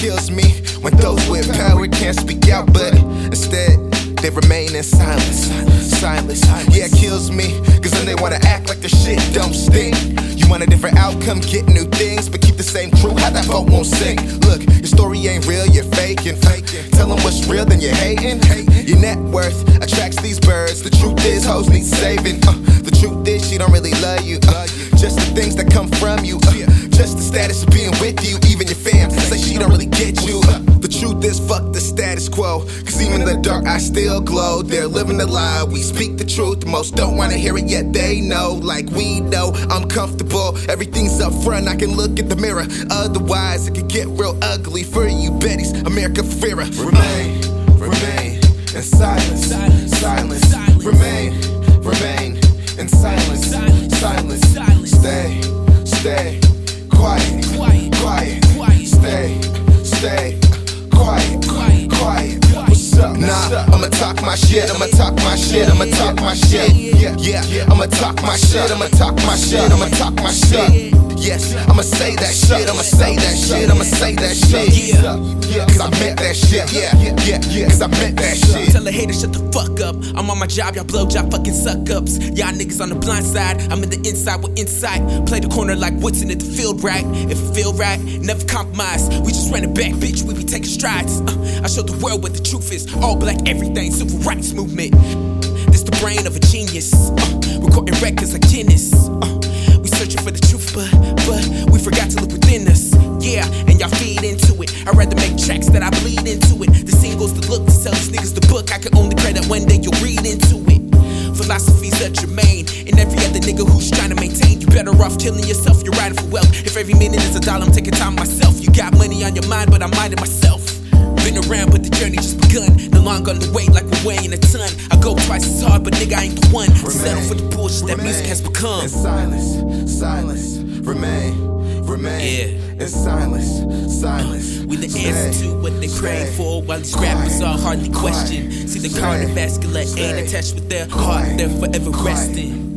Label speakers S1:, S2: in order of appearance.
S1: kills me when those with power can't speak out, but instead they remain in silence. Silence. Yeah, it kills me, cause then they wanna act like the shit don't stink. You want a different outcome, get new things, but keep the same crew, how that boat won't sink. Look, your story ain't real, you're faking. faking. Tell them what's real, then you're hating. Your net worth attracts these birds. The truth is, hoes need saving. Uh, the truth is, she don't really love you. Uh, just the things that come from you. Uh, just the status of being with you. Quo. Cause even in the dark, I still glow. They're living the lie. We speak the truth. Most don't wanna hear it, yet they know. Like we know, I'm comfortable. Everything's up front. I can look at the mirror. Otherwise, it could get real ugly for you, Betty's America Ferrera. Remain, remain in silence, silence. Remain, remain in silence, silence. Stay, stay, quiet, quiet. Stay, stay, I'ma talk my shit. I'ma talk my shit. I'ma talk my shit. Yeah, yeah. I'ma talk my shit. I'ma talk my shit. I'ma talk my shit. Yes, I'ma say that shit. I'ma say that shit. I'ma say that shit. Yeah, cause I meant that shit. Yeah, yeah, yeah. Cause I meant that shit.
S2: Tell a hater shut the fuck up. I'm on my job, y'all blowjob fucking suck ups. Y'all niggas on the blind side, I'm in the inside with insight. Play the corner like Woodson at the field right. If it feel right, never compromise. We just ran it back, bitch. We be taking strides. Uh, I showed the world what the truth is. All black everything, civil rights movement. This the brain of a genius. Uh, recording records like Guinness. Feed into it. I'd rather make tracks that I bleed into it. The singles, the look, to sell these niggas the book. I can only pray that one day you'll read into it. Philosophies are germane, and every other nigga who's trying to maintain. You better off killing yourself, you're riding for wealth. If every minute is a dollar, I'm taking time myself. You got money on your mind, but I'm minding myself. Been around, but the journey just begun. No longer on the wait like we're weighing a ton. I go twice as hard, but nigga, I ain't the one. to Settle for the bullshit that music has become.
S1: In silence, silence, remain, remain.
S2: Yeah.
S1: In silence, silence.
S2: We the answer to what they
S1: crave
S2: for, while these
S1: quiet,
S2: rappers are hardly questioned. See, the cardiovascular ain't attached with their heart, they're forever resting.